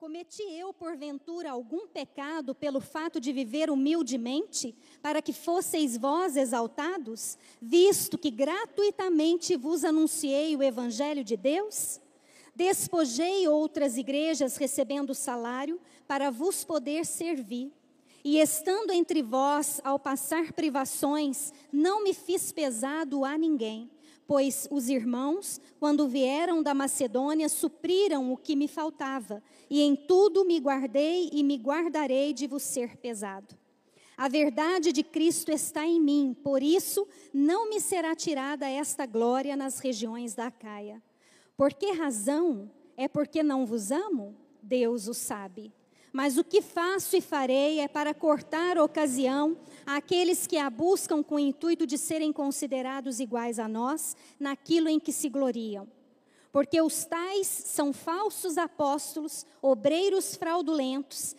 Cometi eu, porventura, algum pecado pelo fato de viver humildemente, para que fosseis vós exaltados, visto que gratuitamente vos anunciei o Evangelho de Deus? Despojei outras igrejas recebendo salário, para vos poder servir. E estando entre vós, ao passar privações, não me fiz pesado a ninguém pois os irmãos, quando vieram da Macedônia, supriram o que me faltava, e em tudo me guardei e me guardarei de vos ser pesado. A verdade de Cristo está em mim, por isso não me será tirada esta glória nas regiões da Caia. Por que razão? É porque não vos amo? Deus o sabe. Mas o que faço e farei é para cortar ocasião àqueles que a buscam com o intuito de serem considerados iguais a nós naquilo em que se gloriam. Porque os tais são falsos apóstolos, obreiros fraudulentos,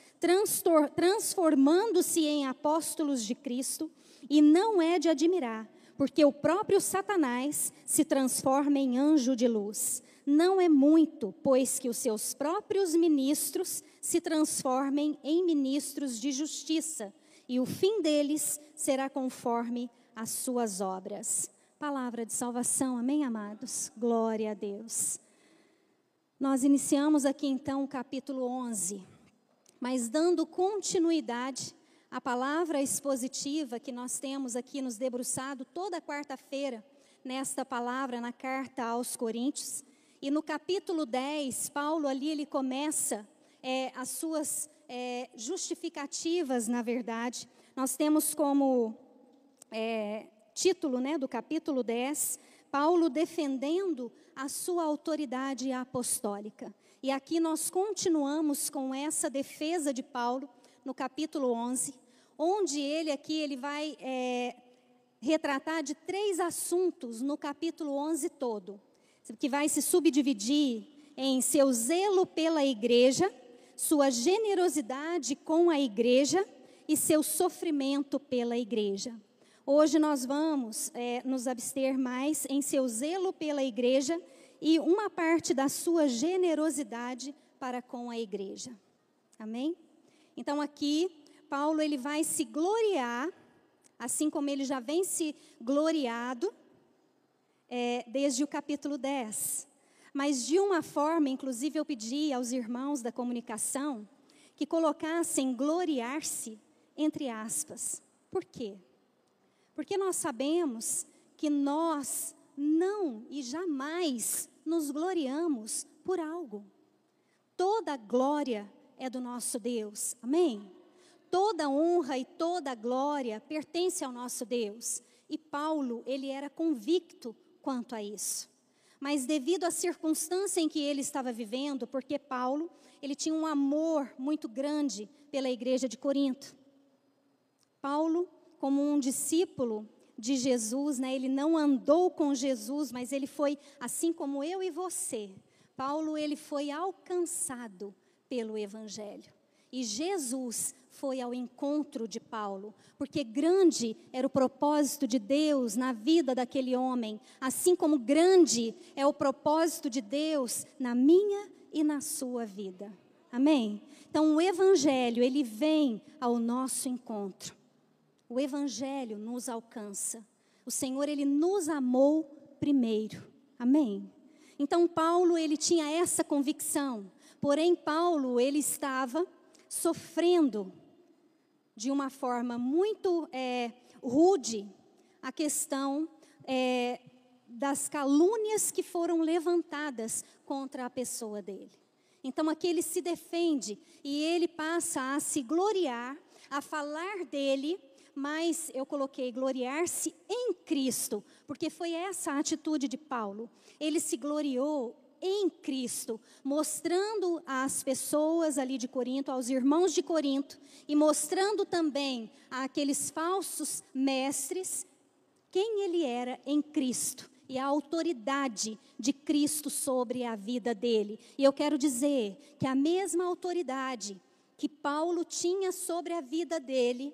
transformando-se em apóstolos de Cristo, e não é de admirar, porque o próprio Satanás se transforma em anjo de luz. Não é muito, pois que os seus próprios ministros se transformem em ministros de justiça, e o fim deles será conforme as suas obras. Palavra de salvação, amém, amados? Glória a Deus. Nós iniciamos aqui então o capítulo 11, mas dando continuidade à palavra expositiva que nós temos aqui nos debruçado toda quarta-feira, nesta palavra, na carta aos Coríntios. E no capítulo 10, Paulo ali ele começa é, as suas é, justificativas, na verdade. Nós temos como é, título né, do capítulo 10, Paulo defendendo a sua autoridade apostólica. E aqui nós continuamos com essa defesa de Paulo no capítulo 11, onde ele aqui ele vai é, retratar de três assuntos no capítulo 11 todo, que vai se subdividir em seu zelo pela igreja, sua generosidade com a igreja e seu sofrimento pela igreja. Hoje nós vamos é, nos abster mais em seu zelo pela igreja e uma parte da sua generosidade para com a igreja. Amém? Então aqui Paulo ele vai se gloriar, assim como ele já vem se gloriado é, desde o capítulo 10 mas de uma forma, inclusive eu pedi aos irmãos da comunicação que colocassem gloriar-se entre aspas. Por quê? Porque nós sabemos que nós não e jamais nos gloriamos por algo. Toda glória é do nosso Deus. Amém? Toda honra e toda glória pertence ao nosso Deus. E Paulo, ele era convicto quanto a isso mas devido à circunstância em que ele estava vivendo, porque Paulo, ele tinha um amor muito grande pela igreja de Corinto. Paulo, como um discípulo de Jesus, né, ele não andou com Jesus, mas ele foi assim como eu e você. Paulo, ele foi alcançado pelo evangelho. E Jesus foi ao encontro de Paulo, porque grande era o propósito de Deus na vida daquele homem, assim como grande é o propósito de Deus na minha e na sua vida. Amém? Então o evangelho, ele vem ao nosso encontro. O evangelho nos alcança. O Senhor, ele nos amou primeiro. Amém? Então Paulo, ele tinha essa convicção. Porém Paulo, ele estava sofrendo de uma forma muito é, rude a questão é, das calúnias que foram levantadas contra a pessoa dele. Então aqui ele se defende e ele passa a se gloriar, a falar dele, mas eu coloquei gloriar-se em Cristo, porque foi essa a atitude de Paulo. Ele se gloriou em Cristo, mostrando às pessoas ali de Corinto, aos irmãos de Corinto, e mostrando também àqueles falsos mestres quem ele era em Cristo e a autoridade de Cristo sobre a vida dele. E eu quero dizer que a mesma autoridade que Paulo tinha sobre a vida dele,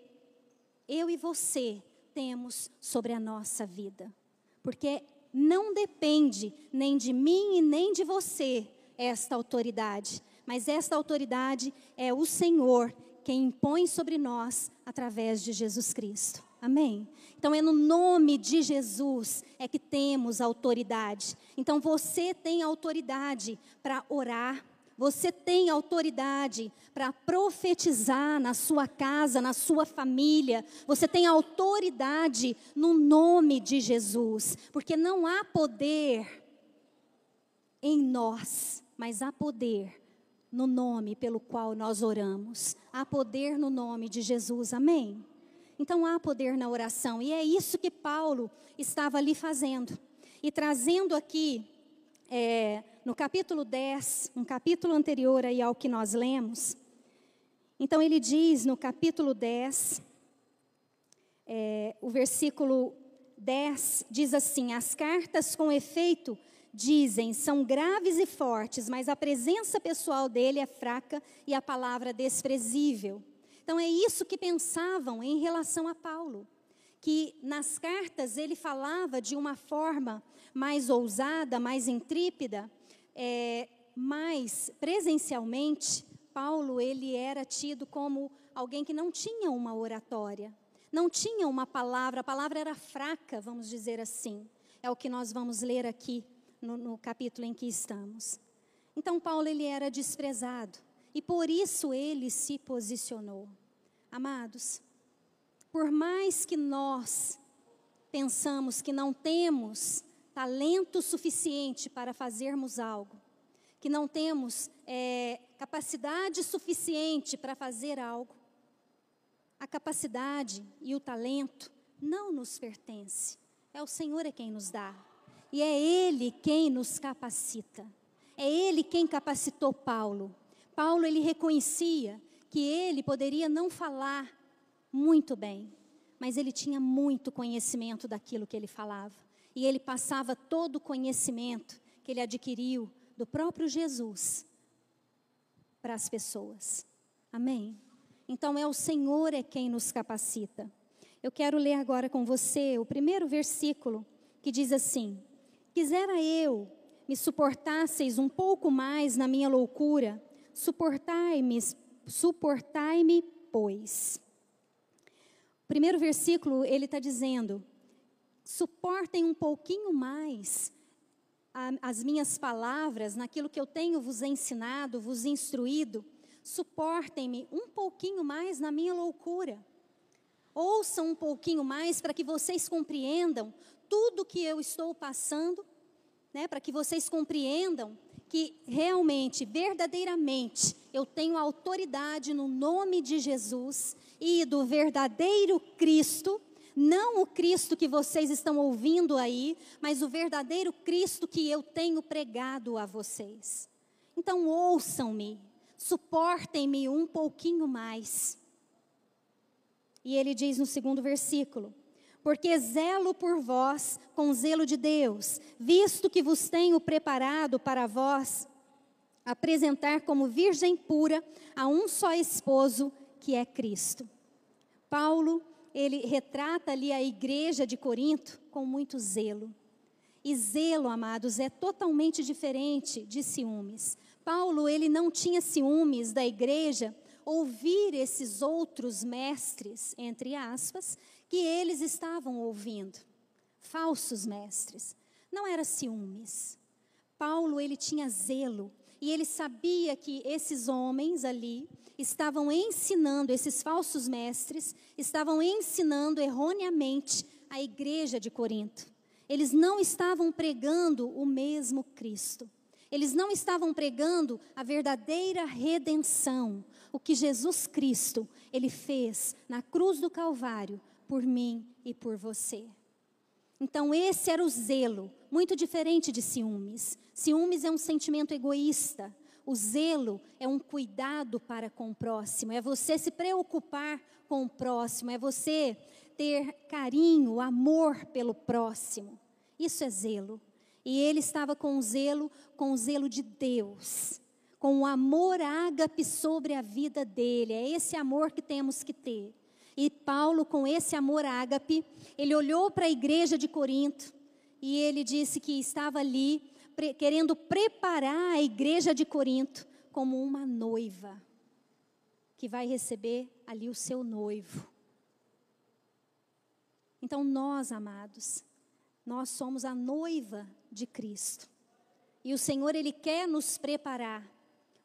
eu e você temos sobre a nossa vida. Porque não depende nem de mim e nem de você esta autoridade, mas esta autoridade é o Senhor quem impõe sobre nós através de Jesus Cristo. Amém? Então é no nome de Jesus é que temos autoridade. Então você tem autoridade para orar, você tem autoridade para profetizar na sua casa, na sua família. Você tem autoridade no nome de Jesus, porque não há poder em nós, mas há poder no nome pelo qual nós oramos. Há poder no nome de Jesus. Amém. Então há poder na oração, e é isso que Paulo estava ali fazendo. E trazendo aqui é, no capítulo 10, um capítulo anterior aí ao que nós lemos. Então ele diz no capítulo 10, é, o versículo 10 diz assim: As cartas com efeito dizem são graves e fortes, mas a presença pessoal dele é fraca e a palavra desprezível. Então é isso que pensavam em relação a Paulo, que nas cartas ele falava de uma forma mais ousada, mais intrépida, é, mas presencialmente Paulo ele era tido como alguém que não tinha uma oratória, não tinha uma palavra, a palavra era fraca, vamos dizer assim. É o que nós vamos ler aqui no, no capítulo em que estamos. Então Paulo ele era desprezado e por isso ele se posicionou. Amados, por mais que nós pensamos que não temos talento suficiente para fazermos algo, que não temos é, capacidade suficiente para fazer algo, a capacidade e o talento não nos pertence. É o Senhor é quem nos dá. E é Ele quem nos capacita. É Ele quem capacitou Paulo. Paulo ele reconhecia que ele poderia não falar muito bem, mas ele tinha muito conhecimento daquilo que ele falava e ele passava todo o conhecimento que ele adquiriu do próprio Jesus para as pessoas. Amém? Então é o Senhor é quem nos capacita. Eu quero ler agora com você o primeiro versículo que diz assim: Quisera eu me suportasseis um pouco mais na minha loucura, suportai-me, suportai-me, pois. O primeiro versículo ele está dizendo: suportem um pouquinho mais as minhas palavras, naquilo que eu tenho vos ensinado, vos instruído, suportem-me um pouquinho mais na minha loucura. Ouçam um pouquinho mais para que vocês compreendam tudo que eu estou passando, né, para que vocês compreendam que realmente, verdadeiramente, eu tenho autoridade no nome de Jesus e do verdadeiro Cristo não o Cristo que vocês estão ouvindo aí, mas o verdadeiro Cristo que eu tenho pregado a vocês. Então ouçam-me, suportem-me um pouquinho mais. E ele diz no segundo versículo: Porque zelo por vós com zelo de Deus, visto que vos tenho preparado para vós apresentar como virgem pura a um só esposo, que é Cristo. Paulo ele retrata ali a igreja de Corinto com muito zelo. E zelo, amados, é totalmente diferente de ciúmes. Paulo, ele não tinha ciúmes da igreja ouvir esses outros mestres, entre aspas, que eles estavam ouvindo. Falsos mestres. Não era ciúmes. Paulo, ele tinha zelo e ele sabia que esses homens ali estavam ensinando, esses falsos mestres, estavam ensinando erroneamente a igreja de Corinto. Eles não estavam pregando o mesmo Cristo. Eles não estavam pregando a verdadeira redenção, o que Jesus Cristo ele fez na cruz do Calvário por mim e por você. Então esse era o zelo, muito diferente de ciúmes. Ciúmes é um sentimento egoísta, o zelo é um cuidado para com o próximo, é você se preocupar com o próximo, é você ter carinho, amor pelo próximo. Isso é zelo. E ele estava com o zelo, com o zelo de Deus, com o amor ágape sobre a vida dele. É esse amor que temos que ter. E Paulo, com esse amor ágape, ele olhou para a igreja de Corinto e ele disse que estava ali pre querendo preparar a igreja de Corinto como uma noiva que vai receber ali o seu noivo. Então, nós, amados, nós somos a noiva de Cristo. E o Senhor, Ele quer nos preparar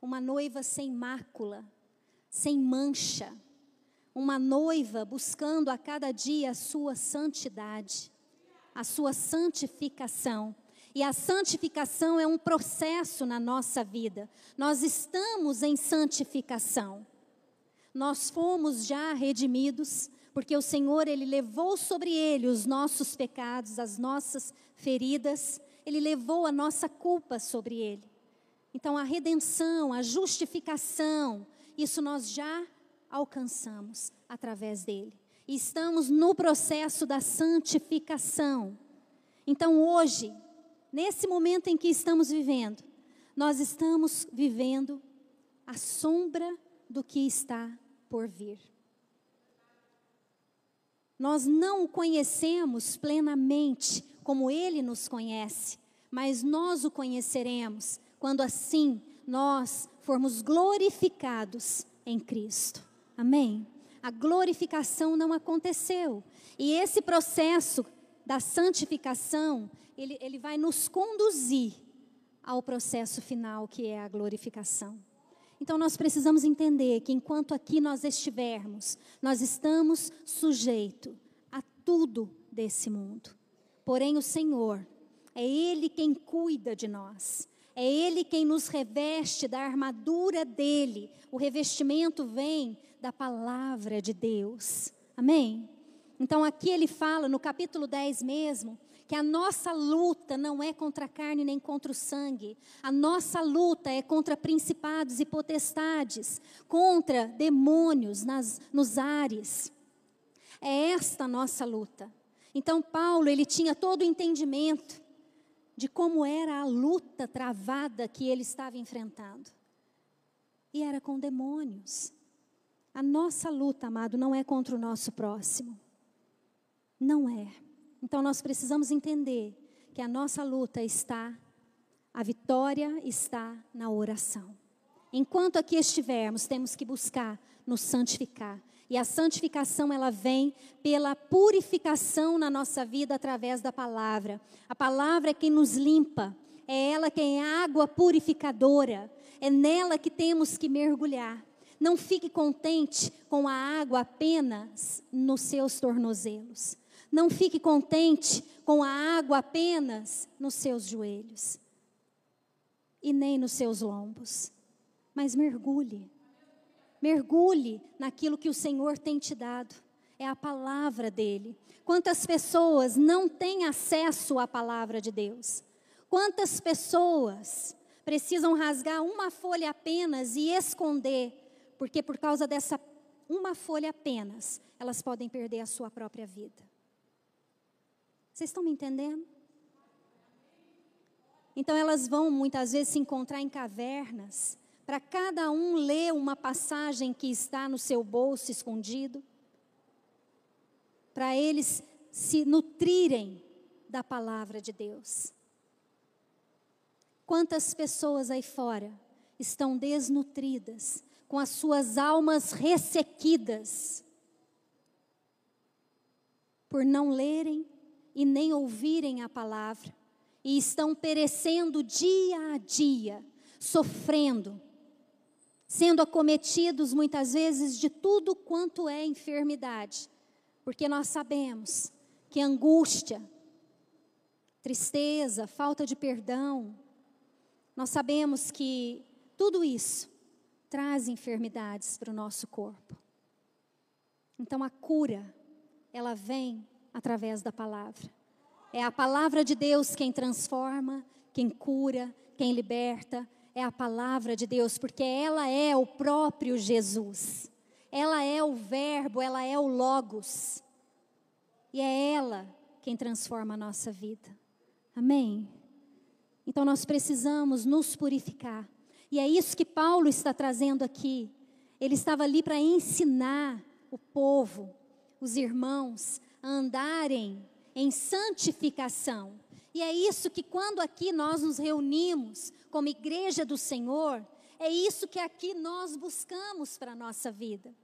uma noiva sem mácula, sem mancha, uma noiva buscando a cada dia a sua santidade, a sua santificação. E a santificação é um processo na nossa vida. Nós estamos em santificação. Nós fomos já redimidos, porque o Senhor ele levou sobre ele os nossos pecados, as nossas feridas, ele levou a nossa culpa sobre ele. Então a redenção, a justificação, isso nós já alcançamos através dele. E estamos no processo da santificação. Então hoje, nesse momento em que estamos vivendo, nós estamos vivendo a sombra do que está por vir. Nós não o conhecemos plenamente como ele nos conhece, mas nós o conheceremos quando assim nós formos glorificados em Cristo. Amém? A glorificação não aconteceu. E esse processo da santificação, ele, ele vai nos conduzir ao processo final, que é a glorificação. Então nós precisamos entender que enquanto aqui nós estivermos, nós estamos sujeitos a tudo desse mundo. Porém, o Senhor, é Ele quem cuida de nós. É Ele quem nos reveste da armadura dele. O revestimento vem da palavra de Deus. Amém? Então, aqui ele fala, no capítulo 10 mesmo, que a nossa luta não é contra a carne nem contra o sangue. A nossa luta é contra principados e potestades, contra demônios nas, nos ares. É esta a nossa luta. Então Paulo, ele tinha todo o entendimento de como era a luta travada que ele estava enfrentando. E era com demônios. A nossa luta, amado, não é contra o nosso próximo. Não é. Então nós precisamos entender que a nossa luta está, a vitória está na oração. Enquanto aqui estivermos, temos que buscar nos santificar. E a santificação ela vem pela purificação na nossa vida através da palavra. A palavra é quem nos limpa, é ela quem é água purificadora. É nela que temos que mergulhar. Não fique contente com a água apenas nos seus tornozelos. Não fique contente com a água apenas nos seus joelhos e nem nos seus lombos, mas mergulhe. Mergulhe naquilo que o Senhor tem te dado. É a palavra dele. Quantas pessoas não têm acesso à palavra de Deus? Quantas pessoas precisam rasgar uma folha apenas e esconder, porque por causa dessa uma folha apenas, elas podem perder a sua própria vida. Vocês estão me entendendo? Então elas vão muitas vezes se encontrar em cavernas, para cada um ler uma passagem que está no seu bolso escondido, para eles se nutrirem da palavra de Deus. Quantas pessoas aí fora estão desnutridas, com as suas almas ressequidas, por não lerem e nem ouvirem a palavra, e estão perecendo dia a dia, sofrendo, sendo acometidos muitas vezes de tudo quanto é enfermidade, porque nós sabemos que angústia, tristeza, falta de perdão, nós sabemos que tudo isso traz enfermidades para o nosso corpo. Então a cura, ela vem através da palavra. É a palavra de Deus quem transforma, quem cura, quem liberta. É a palavra de Deus, porque ela é o próprio Jesus. Ela é o Verbo, ela é o Logos. E é ela quem transforma a nossa vida. Amém? Então nós precisamos nos purificar. E é isso que Paulo está trazendo aqui. Ele estava ali para ensinar o povo, os irmãos, andarem em santificação. E é isso que quando aqui nós nos reunimos como igreja do Senhor, É isso que aqui nós buscamos para a nossa vida.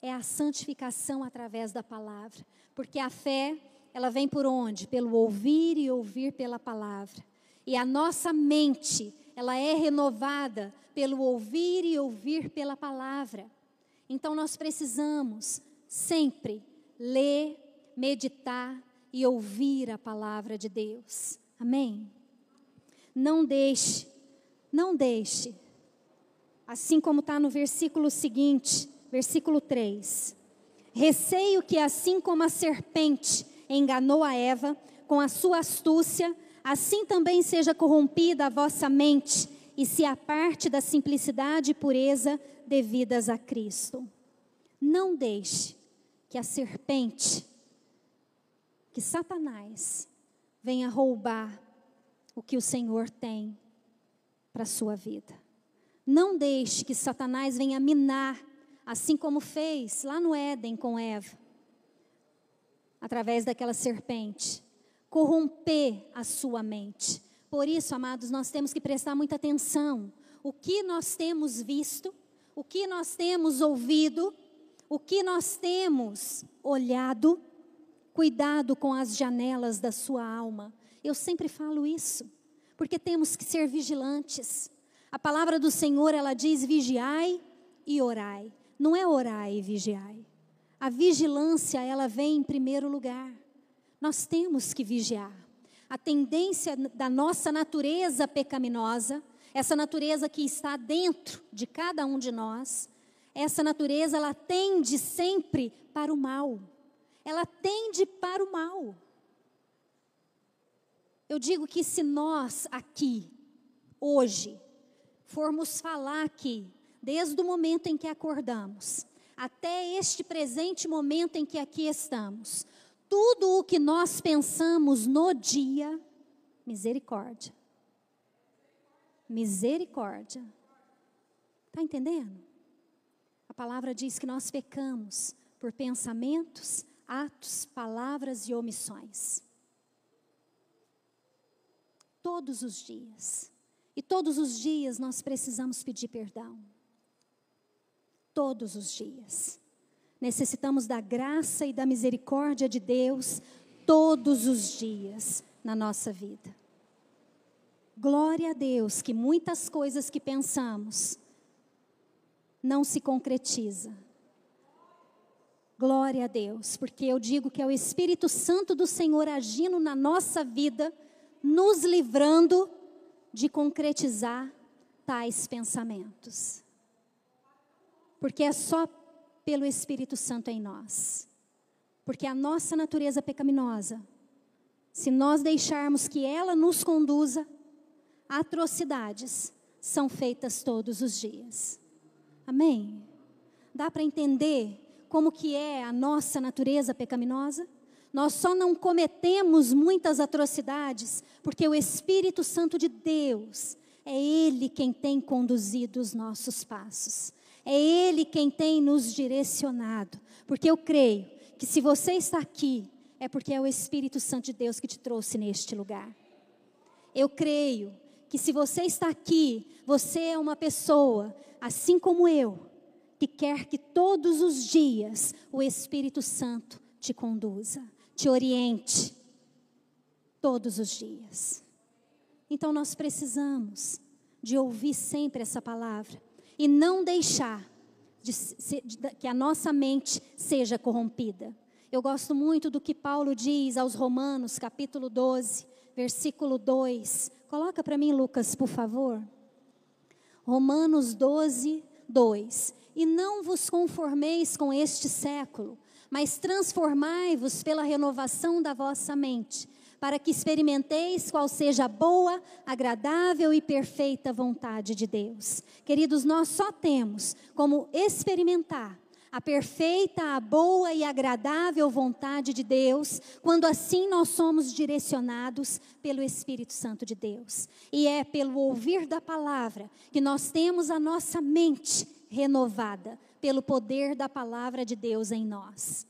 É a santificação através da palavra. Porque a fé, ela vem por onde? Pelo ouvir e ouvir pela palavra. E a nossa mente, ela é renovada pelo ouvir e ouvir pela palavra. Então nós precisamos sempre ler, meditar e ouvir a palavra de Deus. Amém? Não deixe, não deixe, assim como está no versículo seguinte, versículo 3. Receio que, assim como a serpente enganou a Eva com a sua astúcia, assim também seja corrompida a vossa mente e se aparte da simplicidade e pureza devidas a Cristo. Não deixe que a serpente, que Satanás, venha roubar o que o Senhor tem para a sua vida. Não deixe que Satanás venha minar, assim como fez lá no Éden com Eva, através daquela serpente, corromper a sua mente. Por isso, amados, nós temos que prestar muita atenção. O que nós temos visto, o que nós temos ouvido, o que nós temos olhado, cuidado com as janelas da sua alma. Eu sempre falo isso, porque temos que ser vigilantes. A palavra do Senhor, ela diz: vigiai e orai. Não é orai e vigiai. A vigilância, ela vem em primeiro lugar. Nós temos que vigiar. A tendência da nossa natureza pecaminosa, essa natureza que está dentro de cada um de nós, essa natureza ela tende sempre para o mal. Ela tende para o mal. Eu digo que se nós aqui, hoje, formos falar aqui, desde o momento em que acordamos, até este presente momento em que aqui estamos, tudo o que nós pensamos no dia, misericórdia. Misericórdia. Está entendendo? A palavra diz que nós pecamos por pensamentos, atos, palavras e omissões. Todos os dias. E todos os dias nós precisamos pedir perdão. Todos os dias. Necessitamos da graça e da misericórdia de Deus todos os dias na nossa vida. Glória a Deus que muitas coisas que pensamos não se concretiza. Glória a Deus, porque eu digo que é o Espírito Santo do Senhor agindo na nossa vida, nos livrando de concretizar tais pensamentos. Porque é só pelo Espírito Santo em nós. Porque a nossa natureza pecaminosa, se nós deixarmos que ela nos conduza, atrocidades são feitas todos os dias. Amém? Dá para entender como que é a nossa natureza pecaminosa? Nós só não cometemos muitas atrocidades porque o Espírito Santo de Deus é Ele quem tem conduzido os nossos passos. É Ele quem tem nos direcionado. Porque eu creio que se você está aqui, é porque é o Espírito Santo de Deus que te trouxe neste lugar. Eu creio que se você está aqui, você é uma pessoa, assim como eu, que quer que todos os dias o Espírito Santo te conduza, te oriente, todos os dias. Então nós precisamos de ouvir sempre essa palavra e não deixar de, de, de, que a nossa mente seja corrompida. Eu gosto muito do que Paulo diz aos Romanos, capítulo 12, versículo 2. Coloca para mim, Lucas, por favor. Romanos 12, 2. E não vos conformeis com este século, mas transformai-vos pela renovação da vossa mente, para que experimenteis qual seja a boa, agradável e perfeita vontade de Deus. Queridos, nós só temos como experimentar a perfeita, a boa e agradável vontade de Deus, quando assim nós somos direcionados pelo Espírito Santo de Deus. E é pelo ouvir da palavra que nós temos a nossa mente renovada pelo poder da palavra de Deus em nós.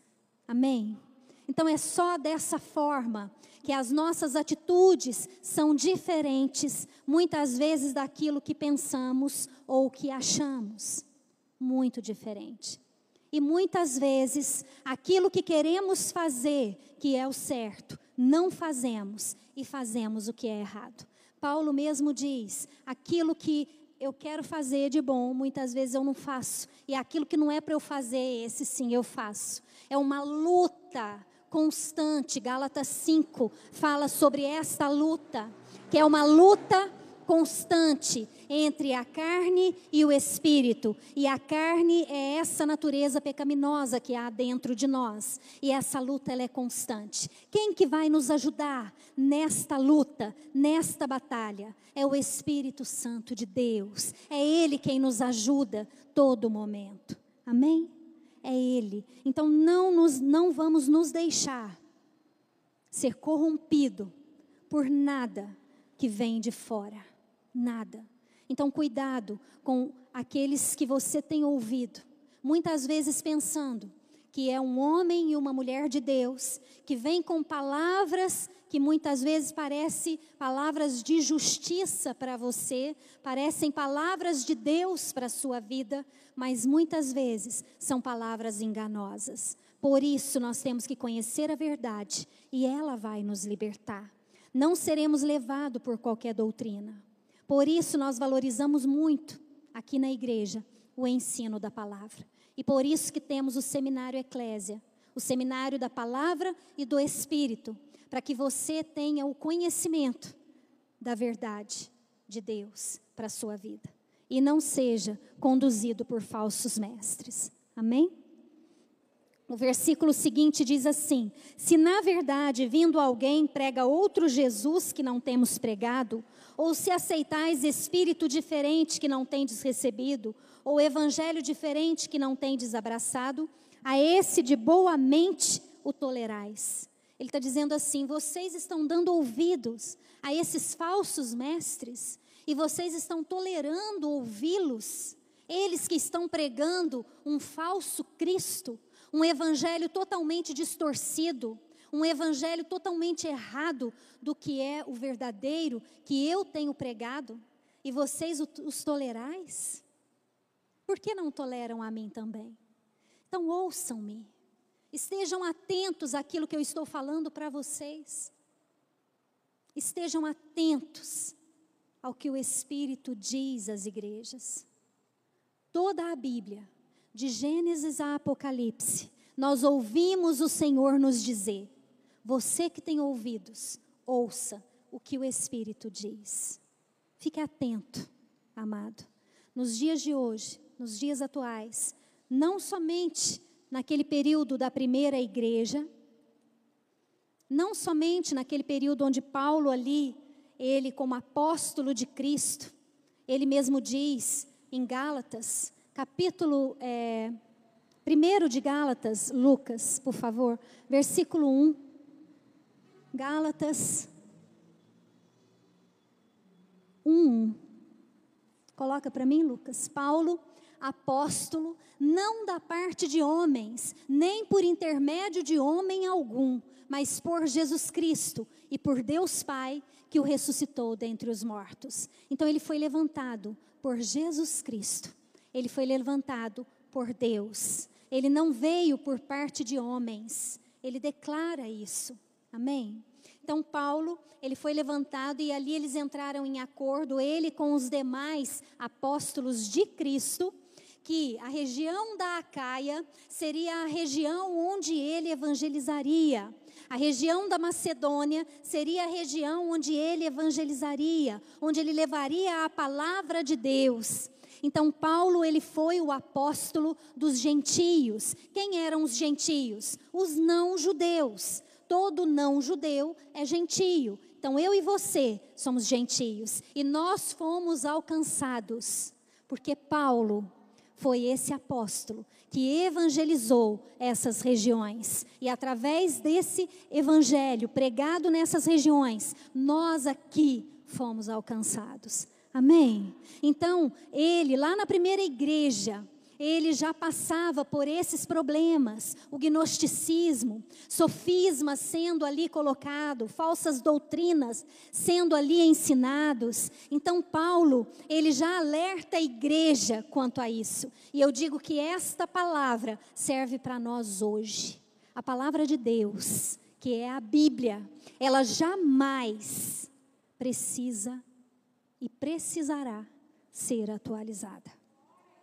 Amém? Então é só dessa forma que as nossas atitudes são diferentes, muitas vezes daquilo que pensamos ou que achamos. Muito diferente. E muitas vezes, aquilo que queremos fazer, que é o certo, não fazemos e fazemos o que é errado. Paulo mesmo diz: aquilo que eu quero fazer de bom, muitas vezes eu não faço. E aquilo que não é para eu fazer, esse sim eu faço. É uma luta constante. Gálatas 5 fala sobre esta luta, que é uma luta constante entre a carne e o espírito. E a carne é essa natureza pecaminosa que há dentro de nós. E essa luta ela é constante. Quem que vai nos ajudar nesta luta, nesta batalha? É o Espírito Santo de Deus. É ele quem nos ajuda todo momento. Amém? É ele. Então não nos não vamos nos deixar ser corrompido por nada que vem de fora nada. Então, cuidado com aqueles que você tem ouvido, muitas vezes pensando que é um homem e uma mulher de Deus, que vem com palavras que muitas vezes parecem palavras de justiça para você, parecem palavras de Deus para a sua vida, mas muitas vezes são palavras enganosas. Por isso nós temos que conhecer a verdade e ela vai nos libertar. Não seremos levados por qualquer doutrina. Por isso nós valorizamos muito aqui na igreja o ensino da palavra. E por isso que temos o seminário Eclésia, o seminário da palavra e do espírito, para que você tenha o conhecimento da verdade de Deus para a sua vida e não seja conduzido por falsos mestres. Amém? O versículo seguinte diz assim: Se na verdade vindo alguém prega outro Jesus que não temos pregado, ou se aceitais espírito diferente que não tendes recebido, ou evangelho diferente que não tendes abraçado, a esse de boa mente o tolerais. Ele está dizendo assim: vocês estão dando ouvidos a esses falsos mestres e vocês estão tolerando ouvi-los, eles que estão pregando um falso Cristo, um evangelho totalmente distorcido, um evangelho totalmente errado do que é o verdadeiro que eu tenho pregado, e vocês os tolerais? Por que não toleram a mim também? Então ouçam-me, estejam atentos àquilo que eu estou falando para vocês, estejam atentos ao que o Espírito diz às igrejas. Toda a Bíblia, de Gênesis a Apocalipse, nós ouvimos o Senhor nos dizer: você que tem ouvidos, ouça o que o Espírito diz. Fique atento, amado. Nos dias de hoje, nos dias atuais, não somente naquele período da primeira igreja, não somente naquele período onde Paulo ali, ele como apóstolo de Cristo, ele mesmo diz em Gálatas, capítulo é, 1 de Gálatas, Lucas, por favor, versículo 1. Gálatas 1. Coloca para mim, Lucas. Paulo, apóstolo, não da parte de homens, nem por intermédio de homem algum, mas por Jesus Cristo e por Deus Pai, que o ressuscitou dentre os mortos. Então ele foi levantado por Jesus Cristo. Ele foi levantado por Deus. Ele não veio por parte de homens. Ele declara isso. Amém? Então Paulo, ele foi levantado e ali eles entraram em acordo, ele com os demais apóstolos de Cristo, que a região da Acaia seria a região onde ele evangelizaria. A região da Macedônia seria a região onde ele evangelizaria, onde ele levaria a palavra de Deus. Então Paulo ele foi o apóstolo dos gentios. Quem eram os gentios? Os não judeus todo não judeu é gentio. Então eu e você somos gentios e nós fomos alcançados porque Paulo foi esse apóstolo que evangelizou essas regiões. E através desse evangelho pregado nessas regiões, nós aqui fomos alcançados. Amém? Então, ele, lá na primeira igreja, ele já passava por esses problemas, o gnosticismo, sofismas sendo ali colocado, falsas doutrinas sendo ali ensinados. Então Paulo, ele já alerta a igreja quanto a isso. E eu digo que esta palavra serve para nós hoje. A palavra de Deus, que é a Bíblia, ela jamais precisa e precisará ser atualizada.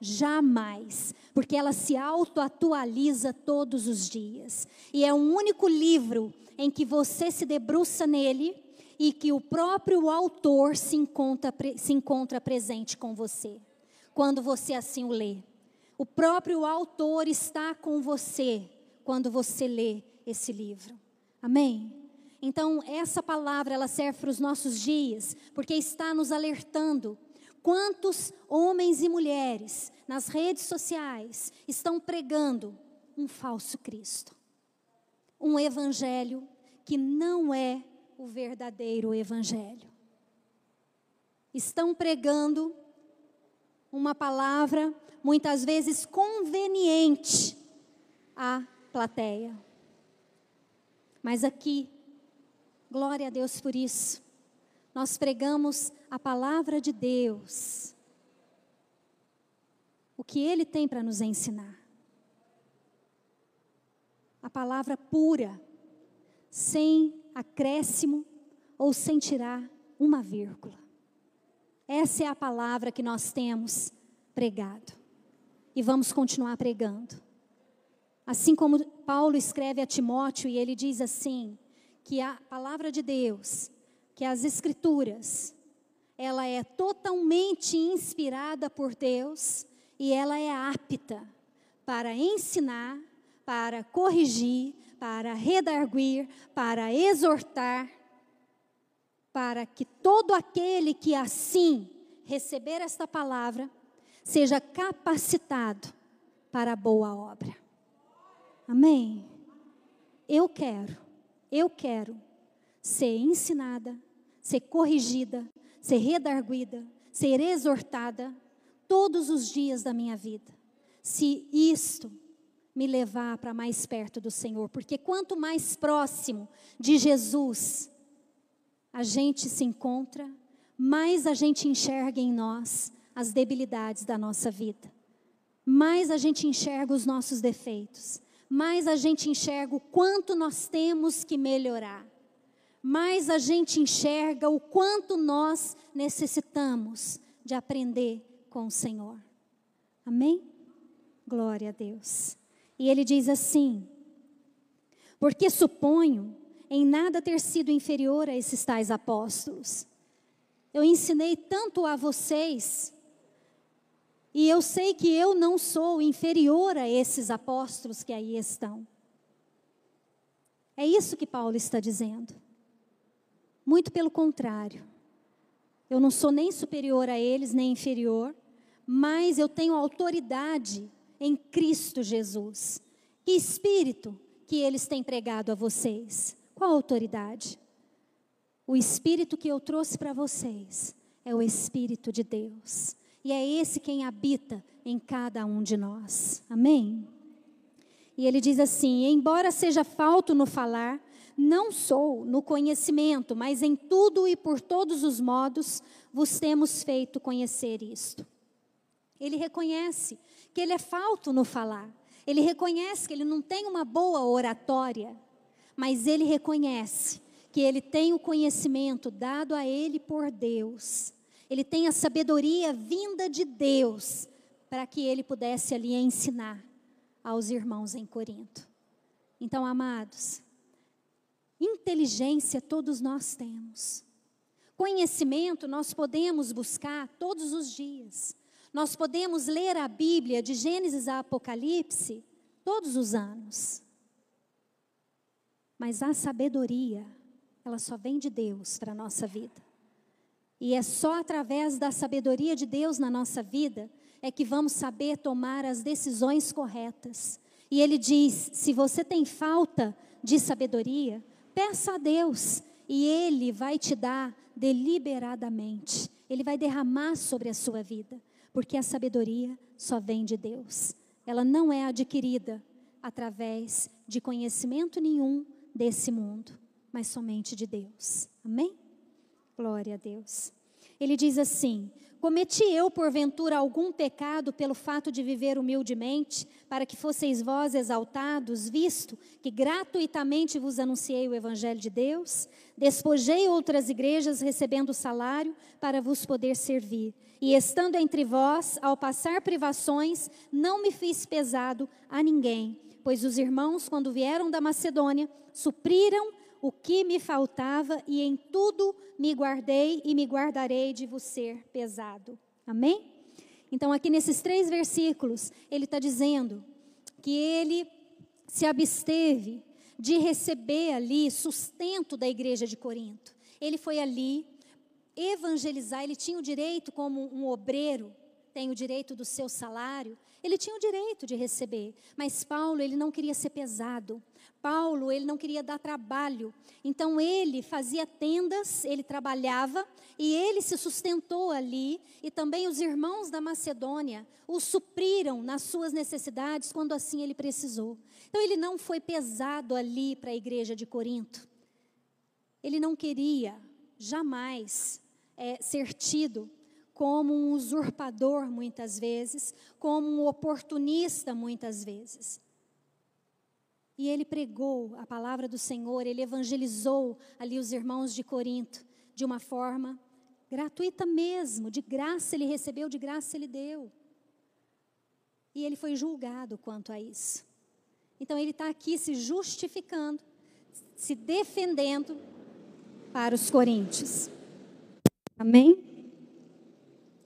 Jamais, porque ela se autoatualiza todos os dias. E é um único livro em que você se debruça nele e que o próprio autor se encontra, se encontra presente com você, quando você assim o lê. O próprio autor está com você quando você lê esse livro. Amém? Então, essa palavra ela serve para os nossos dias, porque está nos alertando Quantos homens e mulheres nas redes sociais estão pregando um falso Cristo? Um evangelho que não é o verdadeiro evangelho. Estão pregando uma palavra muitas vezes conveniente à plateia. Mas aqui, glória a Deus por isso nós pregamos a palavra de Deus. O que Ele tem para nos ensinar. A palavra pura, sem acréscimo ou sem tirar uma vírgula. Essa é a palavra que nós temos pregado. E vamos continuar pregando. Assim como Paulo escreve a Timóteo e ele diz assim: que a palavra de Deus que as escrituras, ela é totalmente inspirada por Deus e ela é apta para ensinar, para corrigir, para redarguir, para exortar, para que todo aquele que assim receber esta palavra seja capacitado para a boa obra. Amém? Eu quero, eu quero ser ensinada, ser corrigida, ser redarguida, ser exortada todos os dias da minha vida. Se isto me levar para mais perto do Senhor, porque quanto mais próximo de Jesus a gente se encontra, mais a gente enxerga em nós as debilidades da nossa vida, mais a gente enxerga os nossos defeitos, mais a gente enxerga o quanto nós temos que melhorar mais a gente enxerga o quanto nós necessitamos de aprender com o Senhor. Amém? Glória a Deus. E ele diz assim: Porque suponho em nada ter sido inferior a esses tais apóstolos. Eu ensinei tanto a vocês, e eu sei que eu não sou inferior a esses apóstolos que aí estão. É isso que Paulo está dizendo. Muito pelo contrário. Eu não sou nem superior a eles, nem inferior, mas eu tenho autoridade em Cristo Jesus. Que espírito que eles têm pregado a vocês? Qual autoridade? O espírito que eu trouxe para vocês é o espírito de Deus. E é esse quem habita em cada um de nós. Amém? E ele diz assim: embora seja falto no falar, não sou no conhecimento, mas em tudo e por todos os modos vos temos feito conhecer isto. Ele reconhece que ele é falto no falar. Ele reconhece que ele não tem uma boa oratória, mas ele reconhece que ele tem o conhecimento dado a ele por Deus. Ele tem a sabedoria vinda de Deus para que ele pudesse ali ensinar aos irmãos em Corinto. Então, amados, Inteligência todos nós temos. Conhecimento nós podemos buscar todos os dias. Nós podemos ler a Bíblia de Gênesis a Apocalipse todos os anos. Mas a sabedoria, ela só vem de Deus para a nossa vida. E é só através da sabedoria de Deus na nossa vida é que vamos saber tomar as decisões corretas. E ele diz: se você tem falta de sabedoria, Peça a Deus e Ele vai te dar deliberadamente. Ele vai derramar sobre a sua vida, porque a sabedoria só vem de Deus. Ela não é adquirida através de conhecimento nenhum desse mundo, mas somente de Deus. Amém? Glória a Deus. Ele diz assim: Cometi eu, porventura, algum pecado pelo fato de viver humildemente, para que fosseis vós exaltados, visto que gratuitamente vos anunciei o Evangelho de Deus? Despojei outras igrejas, recebendo salário, para vos poder servir. E estando entre vós, ao passar privações, não me fiz pesado a ninguém, pois os irmãos, quando vieram da Macedônia, supriram o que me faltava e em tudo me guardei e me guardarei de vos ser pesado. Amém? Então, aqui nesses três versículos, ele está dizendo que ele se absteve de receber ali sustento da igreja de Corinto. Ele foi ali evangelizar, ele tinha o direito, como um obreiro tem o direito do seu salário, ele tinha o direito de receber, mas Paulo, ele não queria ser pesado. Paulo, ele não queria dar trabalho. Então ele fazia tendas, ele trabalhava e ele se sustentou ali e também os irmãos da Macedônia o supriram nas suas necessidades quando assim ele precisou. Então ele não foi pesado ali para a igreja de Corinto. Ele não queria jamais é, ser tido como um usurpador muitas vezes, como um oportunista muitas vezes. E ele pregou a palavra do Senhor, ele evangelizou ali os irmãos de Corinto de uma forma gratuita mesmo, de graça ele recebeu, de graça ele deu. E ele foi julgado quanto a isso. Então ele está aqui se justificando, se defendendo para os coríntios. Amém?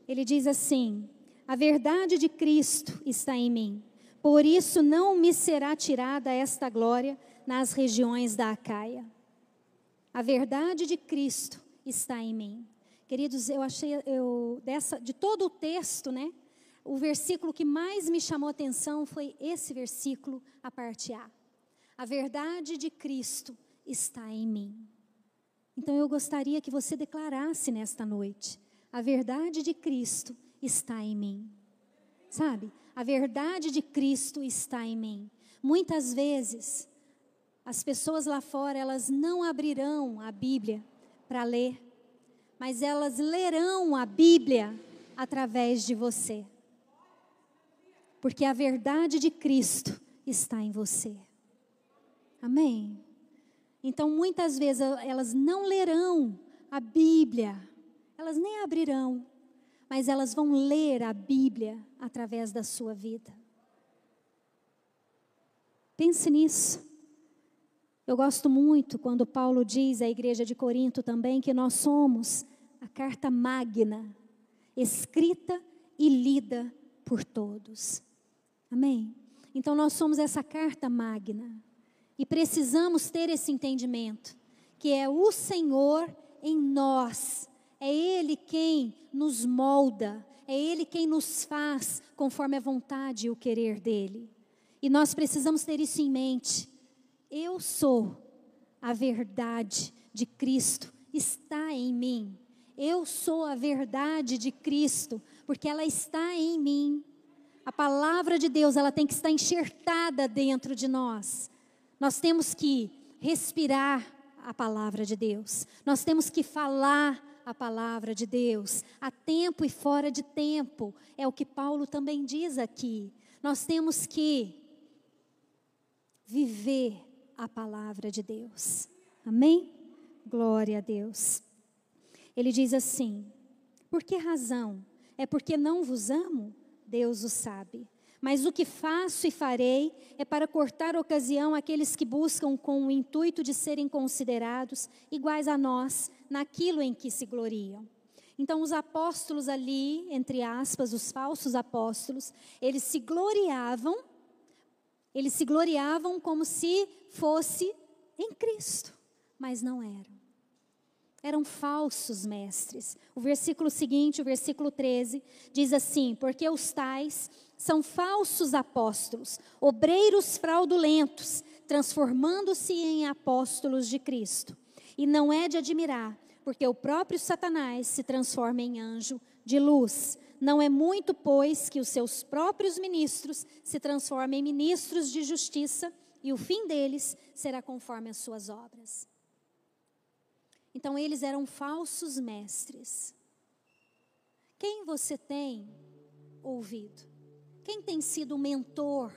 Ele diz assim: A verdade de Cristo está em mim, por isso não me será tirada esta glória nas regiões da Acaia. A verdade de Cristo está em mim. Queridos, eu achei eu dessa de todo o texto, né? O versículo que mais me chamou atenção foi esse versículo, a parte A. A verdade de Cristo está em mim. Então eu gostaria que você declarasse nesta noite: a verdade de Cristo está em mim. Sabe? A verdade de Cristo está em mim. Muitas vezes, as pessoas lá fora, elas não abrirão a Bíblia para ler, mas elas lerão a Bíblia através de você. Porque a verdade de Cristo está em você. Amém? Então, muitas vezes, elas não lerão a Bíblia elas nem abrirão, mas elas vão ler a Bíblia através da sua vida. Pense nisso. Eu gosto muito quando Paulo diz à igreja de Corinto também que nós somos a carta magna, escrita e lida por todos. Amém? Então nós somos essa carta magna e precisamos ter esse entendimento que é o Senhor em nós é Ele quem nos molda, é Ele quem nos faz conforme a vontade e o querer dEle. E nós precisamos ter isso em mente. Eu sou a verdade de Cristo, está em mim. Eu sou a verdade de Cristo, porque ela está em mim. A palavra de Deus, ela tem que estar enxertada dentro de nós. Nós temos que respirar a palavra de Deus. Nós temos que falar a palavra de Deus, a tempo e fora de tempo. É o que Paulo também diz aqui. Nós temos que viver a palavra de Deus. Amém? Glória a Deus. Ele diz assim: Por que razão? É porque não vos amo? Deus o sabe. Mas o que faço e farei é para cortar ocasião àqueles que buscam com o intuito de serem considerados iguais a nós naquilo em que se gloriam. Então, os apóstolos ali, entre aspas, os falsos apóstolos, eles se gloriavam, eles se gloriavam como se fosse em Cristo, mas não eram. Eram falsos mestres. O versículo seguinte, o versículo 13, diz assim: Porque os tais são falsos apóstolos, obreiros fraudulentos, transformando-se em apóstolos de Cristo. E não é de admirar, porque o próprio Satanás se transforma em anjo de luz. Não é muito, pois, que os seus próprios ministros se transformem em ministros de justiça e o fim deles será conforme as suas obras. Então, eles eram falsos mestres. Quem você tem ouvido? Quem tem sido o mentor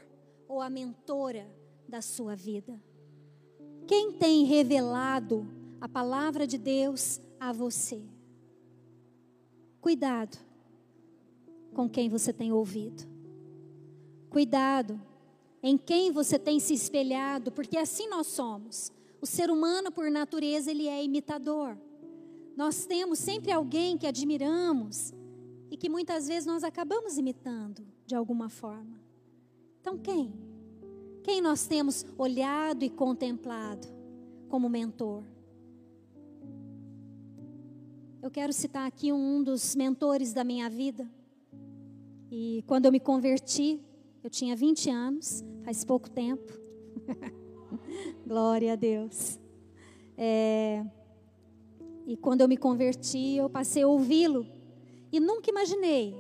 ou a mentora da sua vida? Quem tem revelado a palavra de Deus a você? Cuidado com quem você tem ouvido. Cuidado em quem você tem se espelhado, porque assim nós somos. O ser humano, por natureza, ele é imitador. Nós temos sempre alguém que admiramos e que muitas vezes nós acabamos imitando de alguma forma. Então, quem? Quem nós temos olhado e contemplado como mentor? Eu quero citar aqui um dos mentores da minha vida. E quando eu me converti, eu tinha 20 anos, faz pouco tempo. Glória a Deus. É, e quando eu me converti, eu passei a ouvi-lo. E nunca imaginei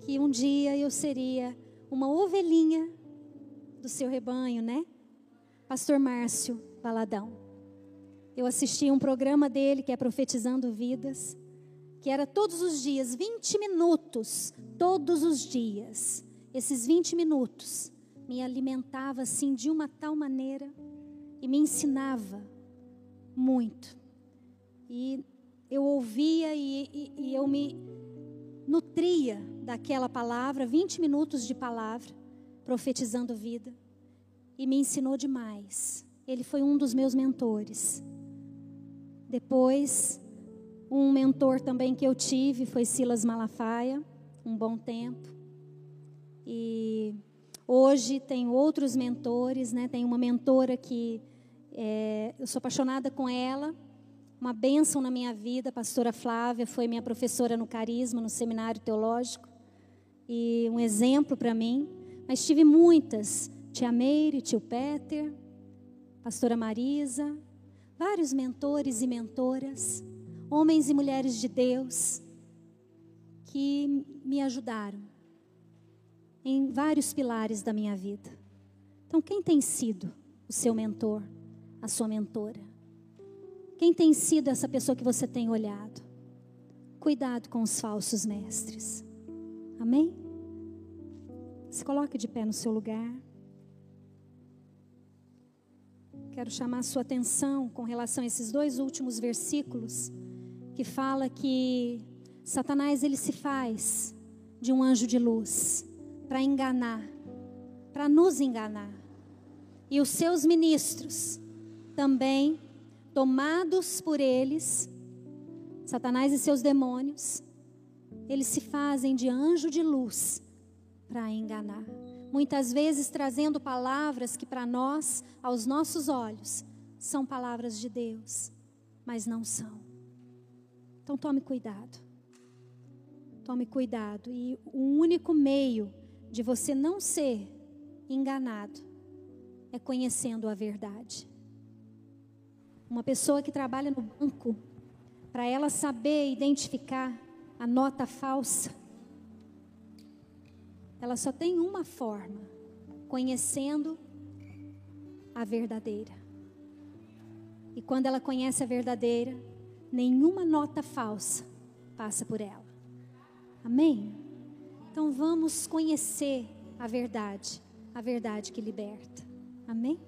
que um dia eu seria uma ovelhinha do seu rebanho, né? Pastor Márcio Valadão. Eu assisti um programa dele que é Profetizando Vidas, que era todos os dias, 20 minutos, todos os dias. Esses 20 minutos me alimentava assim de uma tal maneira e me ensinava muito. E eu ouvia e, e, e eu me nutria daquela palavra, 20 minutos de palavra, profetizando vida. E me ensinou demais. Ele foi um dos meus mentores. Depois, um mentor também que eu tive foi Silas Malafaia, um bom tempo. E Hoje tenho outros mentores, né? Tenho uma mentora que é, eu sou apaixonada com ela, uma bênção na minha vida. A pastora Flávia foi minha professora no Carisma, no seminário teológico, e um exemplo para mim. Mas tive muitas: tia Meire, tio Peter, pastora Marisa, vários mentores e mentoras, homens e mulheres de Deus, que me ajudaram em vários pilares da minha vida. Então, quem tem sido o seu mentor, a sua mentora? Quem tem sido essa pessoa que você tem olhado? Cuidado com os falsos mestres. Amém? Se coloque de pé no seu lugar. Quero chamar a sua atenção com relação a esses dois últimos versículos que fala que Satanás ele se faz de um anjo de luz para enganar, para nos enganar. E os seus ministros também, tomados por eles, Satanás e seus demônios, eles se fazem de anjo de luz para enganar. Muitas vezes trazendo palavras que para nós, aos nossos olhos, são palavras de Deus, mas não são. Então tome cuidado. Tome cuidado. E o único meio de você não ser enganado é conhecendo a verdade. Uma pessoa que trabalha no banco, para ela saber identificar a nota falsa, ela só tem uma forma: conhecendo a verdadeira. E quando ela conhece a verdadeira, nenhuma nota falsa passa por ela. Amém? Então vamos conhecer a verdade, a verdade que liberta. Amém?